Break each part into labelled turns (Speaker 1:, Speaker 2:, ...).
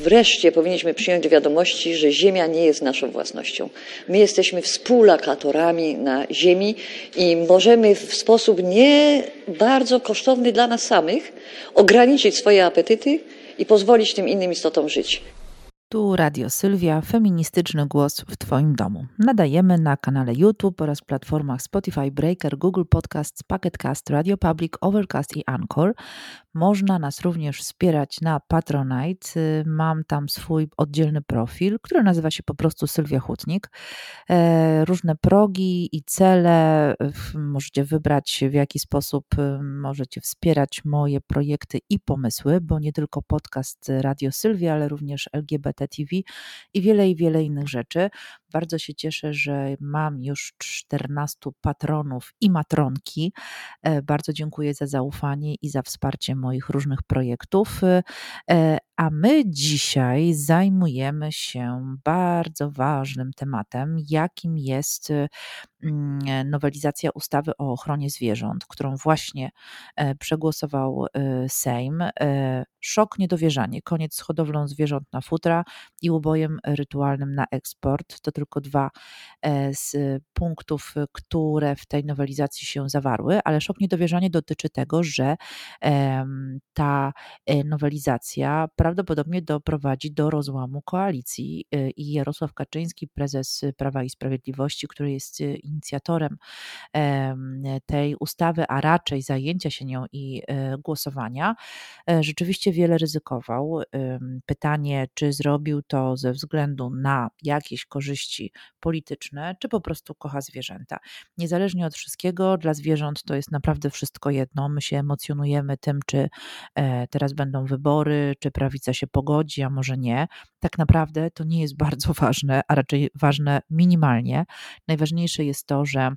Speaker 1: wreszcie powinniśmy przyjąć do wiadomości, że Ziemia nie jest naszą własnością. My jesteśmy współlokatorami na Ziemi i możemy w sposób nie bardzo kosztowny dla nas samych ograniczyć swoje apetyty i pozwolić tym innym istotom żyć.
Speaker 2: Tu Radio Sylwia, feministyczny głos w Twoim domu. Nadajemy na kanale YouTube oraz platformach Spotify, Breaker, Google Podcasts, Pocketcast, Radio Public, Overcast i Anchor. Można nas również wspierać na Patronite. Mam tam swój oddzielny profil, który nazywa się po prostu Sylwia Hutnik. E, różne progi i cele możecie wybrać, w jaki sposób y, możecie wspierać moje projekty i pomysły, bo nie tylko podcast Radio Sylwia, ale również LGBT TV i wiele i wiele innych rzeczy. Bardzo się cieszę, że mam już 14 patronów i matronki. E, bardzo dziękuję za zaufanie i za wsparcie moich różnych projektów. E, a my dzisiaj zajmujemy się bardzo ważnym tematem, jakim jest nowelizacja ustawy o ochronie zwierząt, którą właśnie e, przegłosował Sejm. Szok, niedowierzanie, koniec z hodowlą zwierząt na futra i ubojem rytualnym na eksport. To tylko dwa e, z punktów, które w tej nowelizacji się zawarły, ale szok niedowierzanie dotyczy tego, że ta e, nowelizacja prawdopodobnie doprowadzi do rozłamu koalicji e, i Jarosław Kaczyński, prezes Prawa i Sprawiedliwości, który jest inicjatorem tej ustawy, a raczej zajęcia się nią i głosowania, rzeczywiście wiele ryzykował. Pytanie, czy zrobił to ze względu na jakieś korzyści polityczne, czy po prostu kocha zwierzęta. Niezależnie od wszystkiego, dla zwierząt to jest naprawdę wszystko jedno. My się emocjonujemy tym, czy e, teraz będą wybory, czy prawica się pogodzi, a może nie. Tak naprawdę to nie jest bardzo ważne, a raczej ważne minimalnie. Najważniejsze jest to, że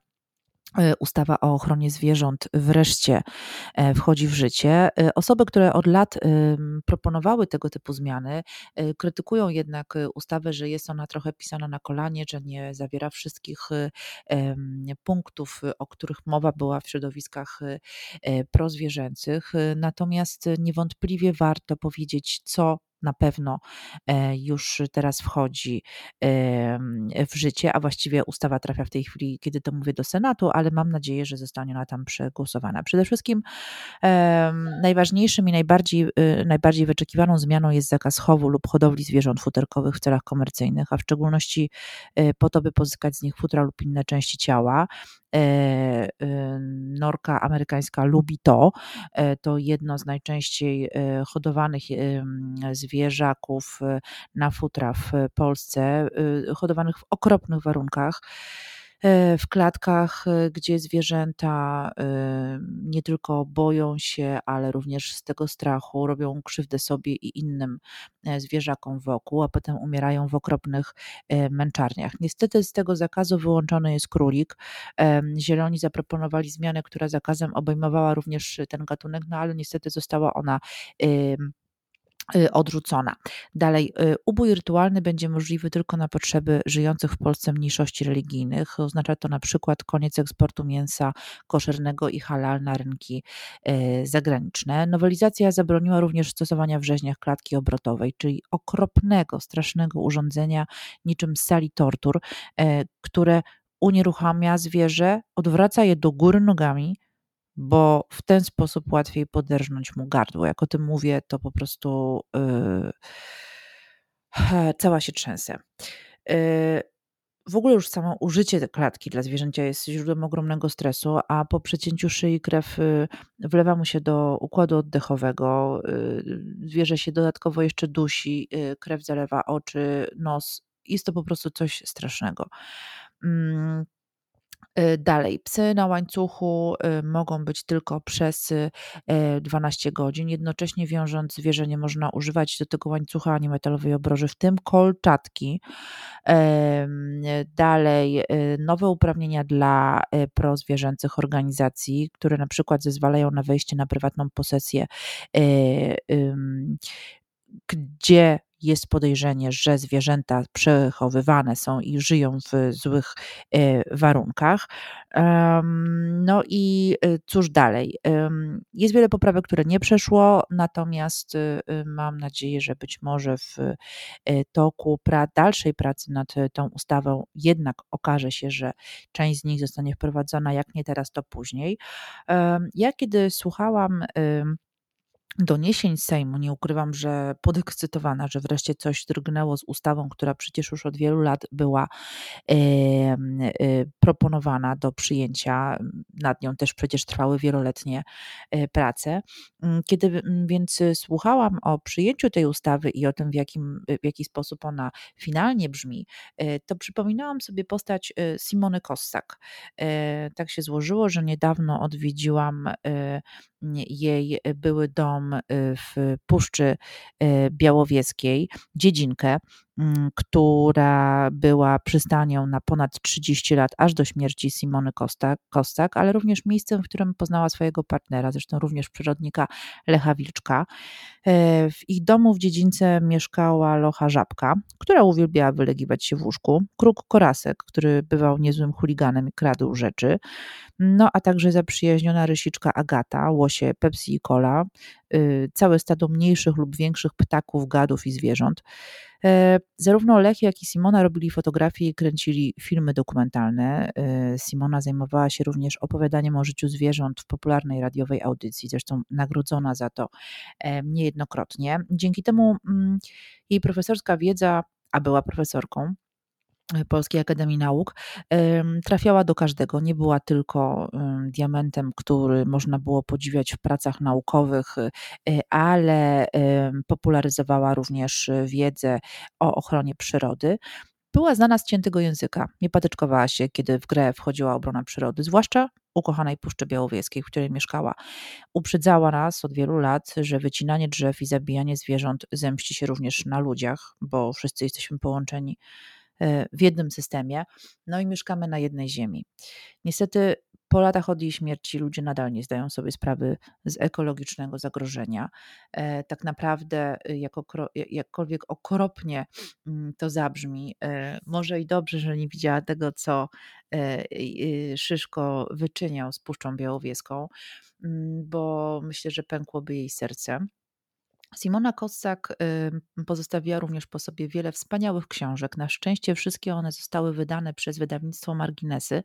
Speaker 2: E, ustawa o ochronie zwierząt wreszcie e, wchodzi w życie. E, osoby, które od lat proponowały tego typu zmiany, krytykują jednak ustawę, że jest ona trochę pisana na kolanie, że nie zawiera wszystkich punktów, o których mowa była w środowiskach prozwierzęcych. Natomiast niewątpliwie warto powiedzieć, co na pewno e, już teraz wchodzi w życie, a właściwie ustawa trafia w tej chwili, kiedy to mówię, do Senatu, ale mam nadzieję, że zostanie ona tam przegłosowana. Przede wszystkim najważniejszym i najbardziej, y, najbardziej wyczekiwaną zmianą jest zakaz chowu lub hodowli zwierząt futerkowych w celach komercyjnych, a w szczególności e, po to, by pozyskać z nich futra lub inne części ciała. E, norka amerykańska lubi to. To jedno z najczęściej hodowanych zwierzaków na futra w Polsce, hodowanych w okropnych warunkach w klatkach, gdzie zwierzęta nie tylko boją się, ale również z tego strachu robią krzywdę sobie i innym e, zwierzakom wokół, a potem umierają w okropnych e, męczarniach. Niestety z tego zakazu wyłączony jest królik. Zieloni zaproponowali zmianę, która zakazem obejmowała również ten gatunek, no ale niestety została ona odrzucona. Dalej, y, ubój rytualny będzie możliwy tylko na potrzeby żyjących w Polsce mniejszości religijnych. Oznacza to na przykład koniec eksportu mięsa koszernego i halal na rynki y, zagraniczne. Nowelizacja zabroniła również stosowania w rzeźniach klatki obrotowej, czyli okropnego, strasznego urządzenia niczym sali tortur, które unieruchamia zwierzę, odwraca je do góry nogami, bo w ten sposób łatwiej poderżnąć mu gardło. Jak o tym mówię, to po prostu yy, cała się trzęsę. Yy, w ogóle już samo użycie klatki dla zwierzęcia jest źródłem ogromnego stresu, a po przecięciu szyi krew y, wlewa mu się do układu oddechowego. Y, zwierzę się dodatkowo jeszcze dusi, y, krew zalewa oczy, nos. Jest to po prostu coś strasznego. Y, dalej, psy na łańcuchu y, mogą być tylko przez 12 y, godzin. Jednocześnie wiążąc zwierzę nie można używać do tego łańcucha ani metalowej obroży, w tym kolczatki. Dalej, nowe uprawnienia dla prozwierzęcych organizacji, które na przykład zezwalają na wejście na prywatną posesję gdzie jest podejrzenie, że zwierzęta przechowywane są i żyją w złych e, warunkach. No i e, cóż dalej? Jest wiele poprawek, które nie przeszło, natomiast e, mam nadzieję, że być może w toku pra dalszej pracy nad tą ustawą jednak okaże się, że część z nich zostanie wprowadzona, jak nie teraz, to później. Ja kiedy słuchałam doniesień Sejmu. Nie ukrywam, że podekscytowana, że wreszcie coś drgnęło z ustawą, która przecież już od wielu lat była e, proponowana do przyjęcia. Nad nią też przecież trwały wieloletnie e, prace. Mm, kiedy więc słuchałam o przyjęciu tej ustawy i o tym, w, jakim, w jaki sposób ona finalnie brzmi, to przypominałam sobie postać Simony Kossak. Tak się złożyło, że niedawno odwiedziłam jej były dom y, w Puszczy y, Białowieskiej, dziedzinkę, która była przystanią na ponad 30 lat, aż do śmierci Simony Kostak, Kostak, ale również miejscem, w którym poznała swojego partnera, zresztą również przyrodnika Lecha Wilczka. E, w ich domu w dziedzince mieszkała locha żabka, która uwielbiała wylegiwać się w łóżku, kruk korasek, który bywał niezłym chuliganem i kradł rzeczy, no a także zaprzyjaźniona rysiczka Agata, łosie Pepsi i Cola, y, całe stado mniejszych lub większych ptaków, gadów i zwierząt. E, zarówno Lech, jak i Simona robili fotografie i kręcili filmy dokumentalne. E, Simona zajmowała się również opowiadaniem o życiu zwierząt w popularnej radiowej audycji, zresztą nagrodzona za to e, niejednokrotnie. Dzięki temu mm, jej profesorska wiedza, a była profesorką, Polskiej Akademii Nauk, trafiała do każdego. Nie była tylko diamentem, który można było podziwiać w pracach naukowych, y, ale popularyzowała również wiedzę o ochronie przyrody. Była znana z ciętego języka. Nie patyczkowała się, kiedy w grę wchodziła obrona przyrody, zwłaszcza ukochanej Puszczy Białowieskiej, w której mieszkała. Uprzedzała nas od wielu lat, że wycinanie drzew i zabijanie zwierząt zemści się również na ludziach, bo wszyscy jesteśmy połączeni w jednym systemie, no i mieszkamy na jednej ziemi. Niestety po latach od jej śmierci ludzie nadal nie zdają sobie sprawy z ekologicznego zagrożenia. E, tak naprawdę, y, jak okro, jakkolwiek okropnie mm, to zabrzmi, e, może i dobrze, że nie widziała tego, co Szyszko wyczyniał z Puszczą Białowieską, mm, bo myślę, że pękłoby jej serce. Simona Kossak pozostawiła również po sobie wiele wspaniałych książek. Na szczęście wszystkie one zostały wydane przez wydawnictwo Marginesy,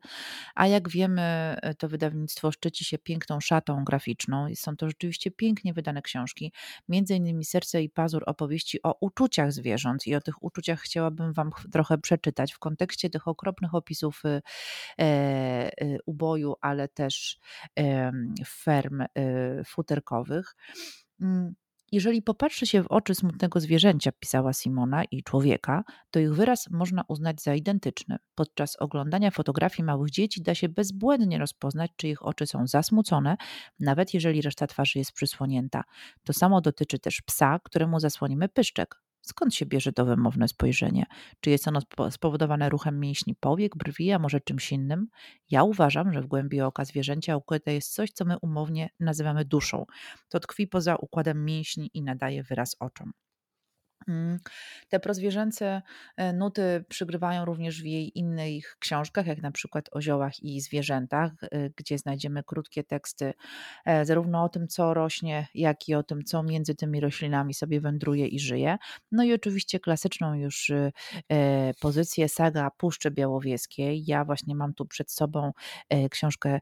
Speaker 2: a jak wiemy, e, to wydawnictwo szczyci się piękną szatą graficzną. Są to rzeczywiście pięknie wydane książki, między innymi Serce i Pazur opowieści o uczuciach zwierząt i o tych uczuciach chciałabym Wam trochę przeczytać w kontekście tych okropnych opisów y, e, e, uboju, ale też ferm futerkowych. Jeżeli popatrzy się w oczy smutnego zwierzęcia, pisała Simona, i człowieka, to ich wyraz można uznać za identyczny. Podczas oglądania fotografii małych dzieci da się bezbłędnie rozpoznać, czy ich oczy są zasmucone, nawet jeżeli reszta twarzy jest przysłonięta. To samo dotyczy też psa, któremu zasłonimy pyszczek. Skąd się bierze to wymowne spojrzenie? Czy jest ono spowodowane ruchem mięśni powiek, brwi, a może czymś innym? Ja uważam, że w głębi oka zwierzęcia ukryte jest coś, co my umownie nazywamy duszą. To tkwi poza układem mięśni i nadaje wyraz oczom. Mm, te prozwierzęce e, nuty przygrywają również w jej innych książkach, jak na przykład o ziołach i zwierzętach, e, gdzie znajdziemy krótkie teksty e, zarówno o tym, co rośnie, jak i o tym, co między tymi roślinami sobie wędruje i żyje. No i oczywiście klasyczną już pozycję saga Puszczy Białowieskiej. Ja właśnie mam tu przed sobą książkę,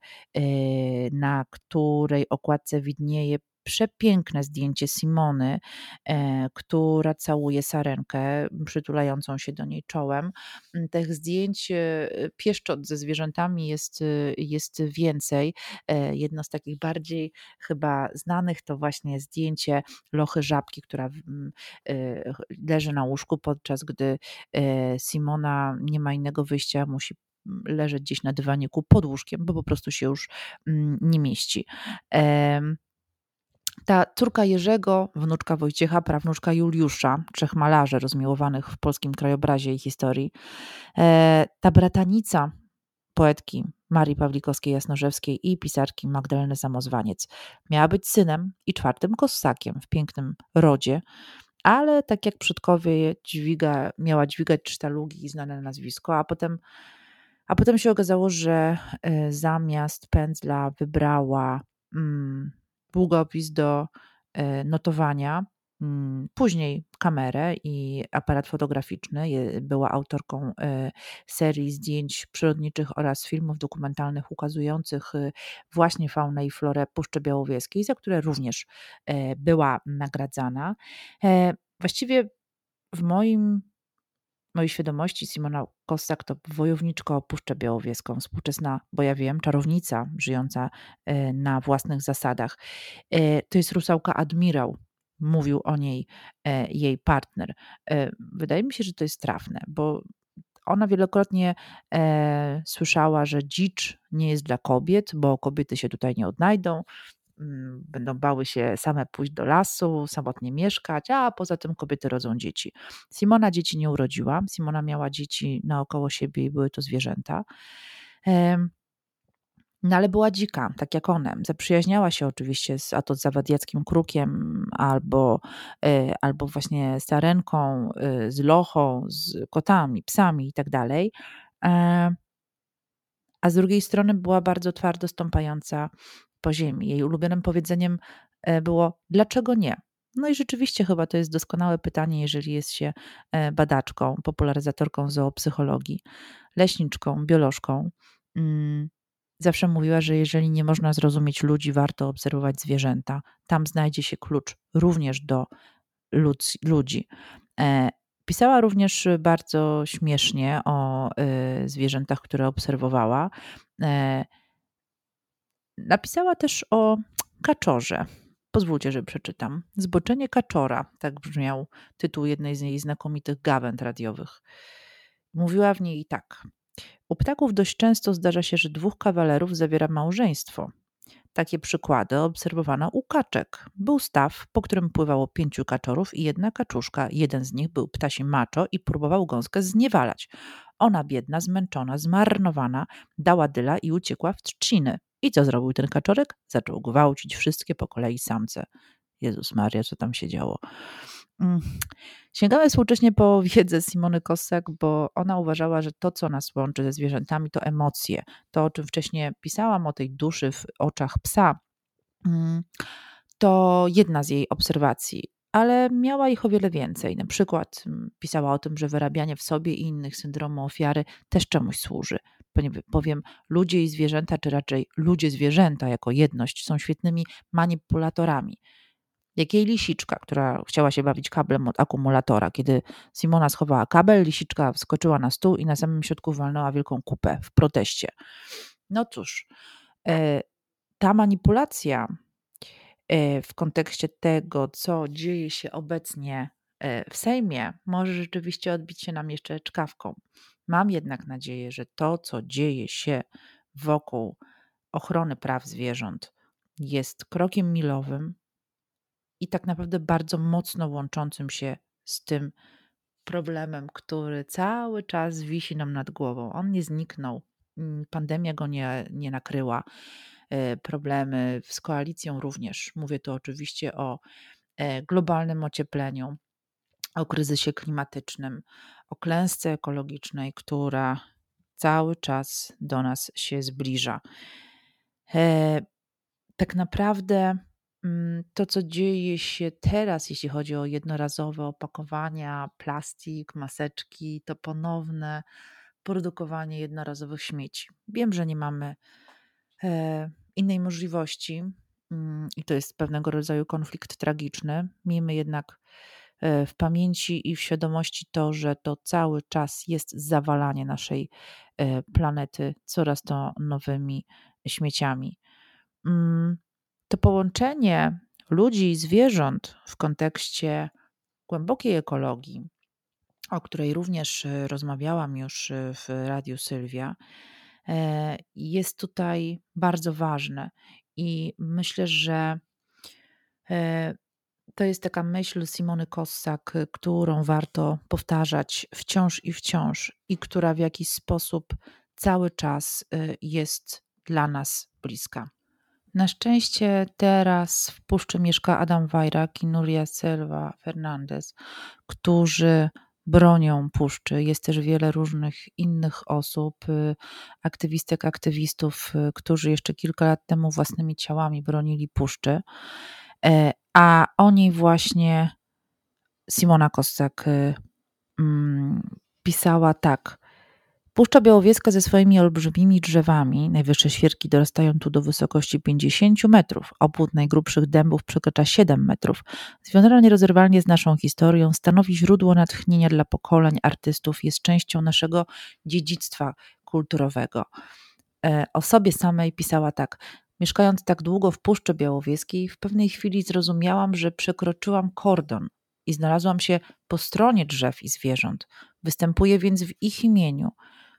Speaker 2: na której okładce widnieje przepiękne zdjęcie Simony, e, która całuje sarenkę, przytulającą się do niej czołem. Tych zdjęć e, pieszczot ze zwierzętami jest, e, jest więcej. Jedno z takich bardziej chyba znanych to właśnie zdjęcie lochy żabki, która leży na łóżku, podczas gdy Simona nie ma innego wyjścia, musi leżeć gdzieś na dywaniku pod łóżkiem, bo po prostu się już nie mieści. Ta córka Jerzego, wnuczka Wojciecha, prawnuczka Juliusza, trzech malarzy rozmiłowanych w polskim krajobrazie i historii, e, ta bratanica poetki Marii Pawlikowskiej-Jasnorzewskiej i pisarki Magdaleny Samozwaniec. Miała być synem i czwartym kossakiem w pięknym rodzie, ale tak jak przodkowie dźwiga, miała dźwigać sztalugi i znane nazwisko, a potem, a potem się okazało, że e, zamiast pędzla wybrała mm, długopis do e, notowania, mm, później kamerę i aparat fotograficzny. Była autorką e, serii zdjęć przyrodniczych oraz filmów dokumentalnych ukazujących właśnie faunę i florę Puszczy Białowieskiej, za które również była nagradzana. Właściwie w moim mojej świadomości Simona Kossak to wojowniczka o Puszczę Białowieską, współczesna, bo ja wiem, czarownica żyjąca e, na własnych zasadach. E, to jest rusałka admirał, mówił o niej e, jej partner. Wydaje mi się, że to jest trafne, bo ona wielokrotnie słyszała, że dzicz nie jest dla kobiet, bo kobiety się tutaj nie odnajdą. Mm, będą bały się same pójść do lasu, samotnie mieszkać, a poza tym kobiety rodzą dzieci. Simona dzieci nie urodziła. Simona miała dzieci naokoło siebie i były to zwierzęta. No ale była dzika, tak jak one. Zaprzyjaźniała się oczywiście z, a to z zawadiackim krukiem, albo, e, albo właśnie z e, z lochą, z kotami, psami i tak dalej. E, a z drugiej strony była bardzo twardo stąpająca po ziemi. Jej ulubionym powiedzeniem e, było: Dlaczego nie? No i rzeczywiście chyba to jest doskonałe pytanie, jeżeli jest się e, badaczką, popularyzatorką zoopsychologii, leśniczką, biolożką. Mm, zawsze mówiła, że jeżeli nie można zrozumieć ludzi, warto obserwować zwierzęta. Tam znajdzie się klucz również do ludzi. E, pisała również bardzo śmiesznie o zwierzętach, które obserwowała. Napisała też o kaczorze. Pozwólcie, że przeczytam. Zboczenie kaczora, tak brzmiał tytuł jednej z jej znakomitych gawęd radiowych. Mówiła w niej tak. U ptaków dość często zdarza się, że dwóch kawalerów zawiera małżeństwo. Takie przykłady obserwowano u kaczek. Był staw, po którym pływało pięciu kaczorów i jedna kaczuszka. Jeden z nich był ptasi maczo i próbował gąskę zniewalać. Ona biedna, zmęczona, zmarnowana, dała dyla i uciekła w trzciny. I co zrobił ten kaczorek? Zaczął gwałcić wszystkie po kolei samce. Jezus Maria, co tam się działo. Mm. Sięgamy współcześnie po wiedzę Simony Kossak, bo ona uważała, że to, co nas łączy ze zwierzętami, to emocje. To, o czym wcześniej pisałam, o tej duszy w oczach psa, mm, to jedna z jej obserwacji, ale miała ich o wiele więcej. Na przykład mm, pisała o tym, że wyrabianie w sobie i innych syndromu ofiary też czemuś służy powiem, ludzie i zwierzęta, czy raczej ludzie-zwierzęta jako jedność są świetnymi manipulatorami. Jak jej lisiczka, która chciała się bawić kablem od akumulatora. Kiedy Simona schowała kabel, lisiczka wskoczyła na stół i na samym środku walnęła wielką kupę w proteście. No cóż, e, ta manipulacja e, w kontekście tego, co dzieje się obecnie w Sejmie, może rzeczywiście odbić się nam jeszcze czkawką. Mam jednak nadzieję, że to, co dzieje się wokół ochrony praw zwierząt, jest krokiem milowym i tak naprawdę bardzo mocno łączącym się z tym problemem, który cały czas wisi nam nad głową. On nie zniknął, mm, pandemia go nie, nie nakryła. E, problemy z koalicją również. Mówię tu oczywiście o e, globalnym ociepleniu, o kryzysie klimatycznym, o klęsce ekologicznej, która cały czas do nas się zbliża. E, tak naprawdę mm, to, co dzieje się teraz, jeśli chodzi o jednorazowe opakowania, plastik, maseczki, to ponowne produkowanie jednorazowych śmieci. Wiem, że nie mamy e, innej możliwości mm, i to jest pewnego rodzaju konflikt tragiczny. Miejmy jednak w pamięci i w świadomości to, że to cały czas jest zawalanie naszej e, planety coraz to nowymi śmieciami. Mm, to połączenie ludzi i zwierząt w kontekście głębokiej ekologii, o której również e, rozmawiałam już w Radiu Sylwia, jest tutaj bardzo ważne i myślę, że to jest taka myśl Simony Kossak, którą warto powtarzać wciąż i wciąż i która w jakiś sposób cały czas y, jest dla nas bliska. Na szczęście teraz w puszczy mieszka Adam Wajrak i Nuria Silva Fernandez, którzy bronią puszczy. Jest też wiele różnych innych osób, y, aktywistek, aktywistów, y, którzy jeszcze kilka lat temu własnymi ciałami bronili puszczy. E, a o niej właśnie Simona Kossak y, mm, pisała tak. Puszcza Białowieska ze swoimi olbrzymimi drzewami, najwyższe świerki dorastają tu do wysokości 50 metrów, obwód najgrubszych dębów przekracza 7 metrów. Związana nierozerwalnie z naszą historią, stanowi źródło natchnienia dla pokoleń artystów, jest częścią naszego dziedzictwa kulturowego. E, o sobie samej pisała tak. Mieszkając tak długo w Puszczy Białowieskiej, w pewnej chwili zrozumiałam, że przekroczyłam kordon i znalazłam się po stronie drzew i zwierząt. Występuję więc w ich imieniu.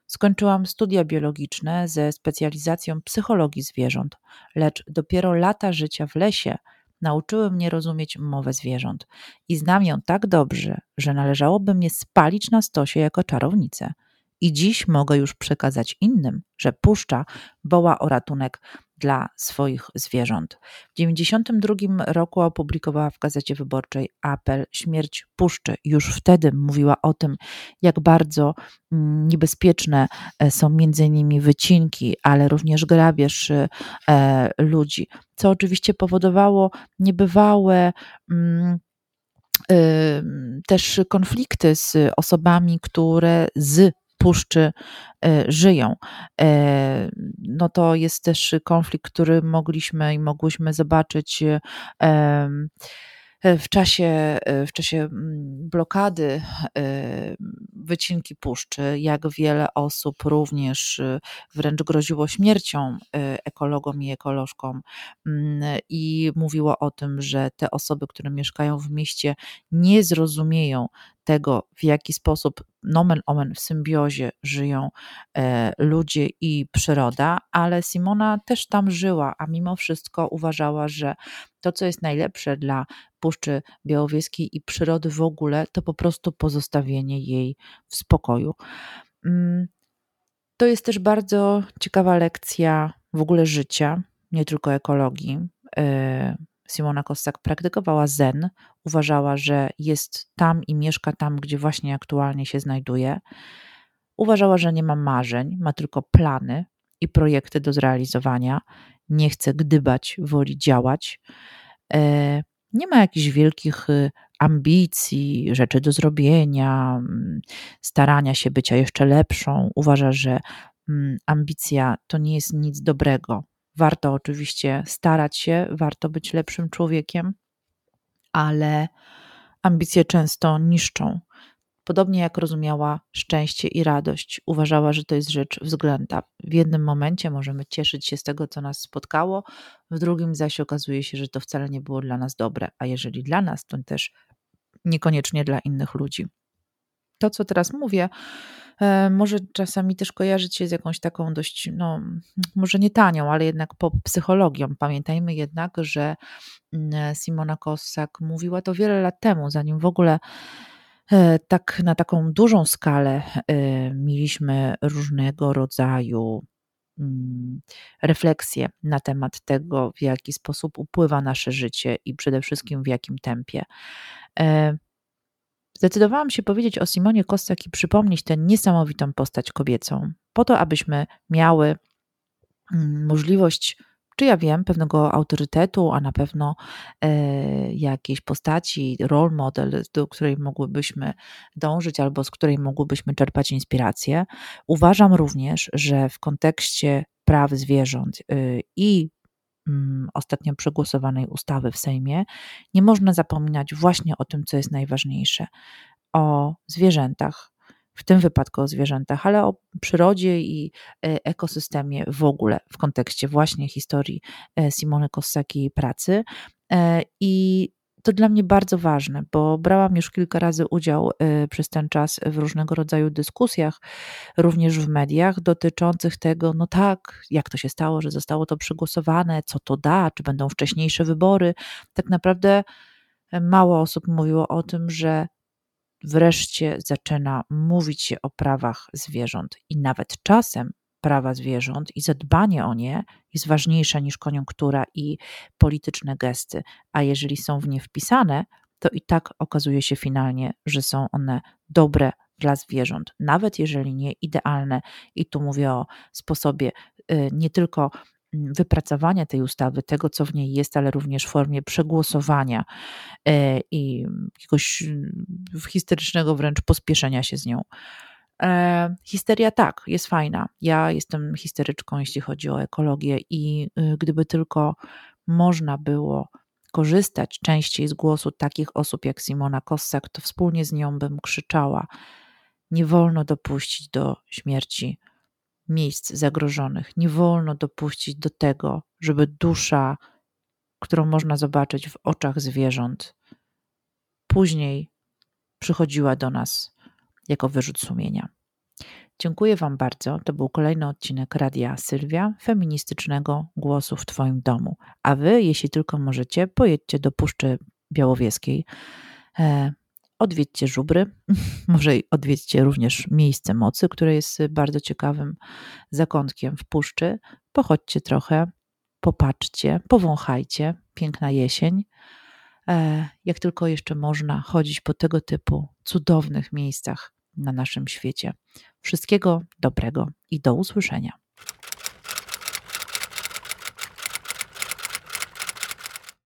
Speaker 2: Skończyłam studia biologiczne ze specjalizacją psychologii zwierząt, lecz dopiero lata życia w lesie nauczyły mnie rozumieć mowę zwierząt i znam ją tak dobrze, że należałoby mnie spalić na stosie jako czarownicę. I dziś mogę już przekazać innym, że puszcza woła o ratunek dla swoich zwierząt. W 1992 roku opublikowała w Gazecie Wyborczej apel Śmierć Puszczy. Już wtedy mówiła o tym, jak bardzo mm, niebezpieczne e, są między innymi wycinki, ale również grabież e, ludzi, co oczywiście powodowało niebywałe mm, też konflikty z osobami, które z puszczy e, żyją. E, no to jest też konflikt, który mogliśmy i mogłyśmy zobaczyć E, w czasie, e, w czasie mm, blokady e, wycinki puszczy, jak wiele osób również wręcz groziło śmiercią ekologom i ekolożkom. Mm, i mówiło o tym, że te osoby, które mieszkają w mieście, nie zrozumieją tego, w jaki sposób nomen omen w symbiozie żyją ludzie i przyroda, ale Simona też tam żyła, a mimo wszystko uważała, że to, co jest najlepsze dla Puszczy Białowieskiej i przyrody w ogóle, to po prostu pozostawienie jej w spokoju. Mm, to jest też bardzo ciekawa lekcja w ogóle życia, nie tylko ekologii. E, Simona Kossak praktykowała zen, uważała, że jest tam i mieszka tam, gdzie właśnie aktualnie się znajduje. Uważała, że nie ma marzeń, ma tylko plany i projekty do zrealizowania. Nie chce gdybać, woli działać. Nie ma jakichś wielkich y, ambicji, rzeczy do zrobienia, mm, starania się bycia jeszcze lepszą. Uważa, że mm, ambicja to nie jest nic dobrego. Warto oczywiście starać się, warto być lepszym człowiekiem, ale ambicje często niszczą. Podobnie jak rozumiała szczęście i radość, uważała, że to jest rzecz względna. W jednym momencie możemy cieszyć się z tego, co nas spotkało, w drugim zaś okazuje się, że to wcale nie było dla nas dobre, a jeżeli dla nas, to też niekoniecznie dla innych ludzi. To, co teraz mówię, e, może czasami też kojarzyć się z jakąś taką dość, no, może nie tanią, ale jednak pop psychologią. Pamiętajmy jednak, że mm, Simona Kossak mówiła to wiele lat temu, zanim w ogóle tak na taką dużą skalę e, mieliśmy różnego rodzaju mm, refleksje na temat tego, w jaki sposób upływa nasze życie i przede wszystkim w jakim tempie. E, zdecydowałam się powiedzieć o Simonie Kostak i przypomnieć tę niesamowitą postać kobiecą, po to, abyśmy miały mm, możliwość czy ja wiem, pewnego autorytetu, a na pewno e, jakiejś postaci, role model, do której mogłybyśmy dążyć albo z której mogłybyśmy czerpać inspirację. Uważam również, że w kontekście praw zwierząt y, i mm, ostatnio przegłosowanej ustawy w Sejmie, nie można zapominać właśnie o tym, co jest najważniejsze o zwierzętach, w tym wypadku o zwierzętach, ale o przyrodzie i e, ekosystemie w ogóle w kontekście właśnie historii e, Simony Kossaki i pracy. E, I to dla mnie bardzo ważne, bo brałam już kilka razy udział przez ten czas w różnego rodzaju dyskusjach, również w mediach, dotyczących tego, no tak, jak to się stało, że zostało to przegłosowane, co to da, czy będą wcześniejsze wybory. Tak naprawdę mało osób mówiło o tym, że wreszcie zaczyna mówić się o prawach zwierząt i nawet czasem prawa zwierząt i zadbanie o nie jest ważniejsze niż koniunktura i polityczne gesty, a jeżeli są w nie wpisane, to i tak okazuje się finalnie, że są one dobre dla zwierząt, nawet jeżeli nie idealne. I tu mówię o sposobie y, nie tylko wypracowania tej ustawy, tego co w niej jest, ale również w formie przegłosowania y, i jakiegoś mm, historycznego wręcz pospieszenia się z nią. E, histeria tak, jest fajna. Ja jestem histeryczką, jeśli chodzi o ekologię, i y, gdyby tylko można było korzystać częściej z głosu takich osób jak Simona Kossak, to wspólnie z nią bym krzyczała: Nie wolno dopuścić do śmierci miejsc zagrożonych. Nie wolno dopuścić do tego, żeby dusza, którą można zobaczyć w oczach zwierząt, później przychodziła do nas jako wyrzut sumienia. Dziękuję Wam bardzo. To był kolejny odcinek Radia Sylwia, feministycznego głosu w Twoim domu. A Wy, jeśli tylko możecie, pojedźcie do Puszczy Białowieskiej. Odwiedźcie żubry, może odwiedźcie również miejsce mocy, które jest bardzo ciekawym zakątkiem w puszczy. Pochodźcie trochę, popatrzcie, powąchajcie. Piękna jesień. E, jak tylko jeszcze można chodzić po tego typu cudownych miejscach na naszym świecie. Wszystkiego dobrego i do usłyszenia.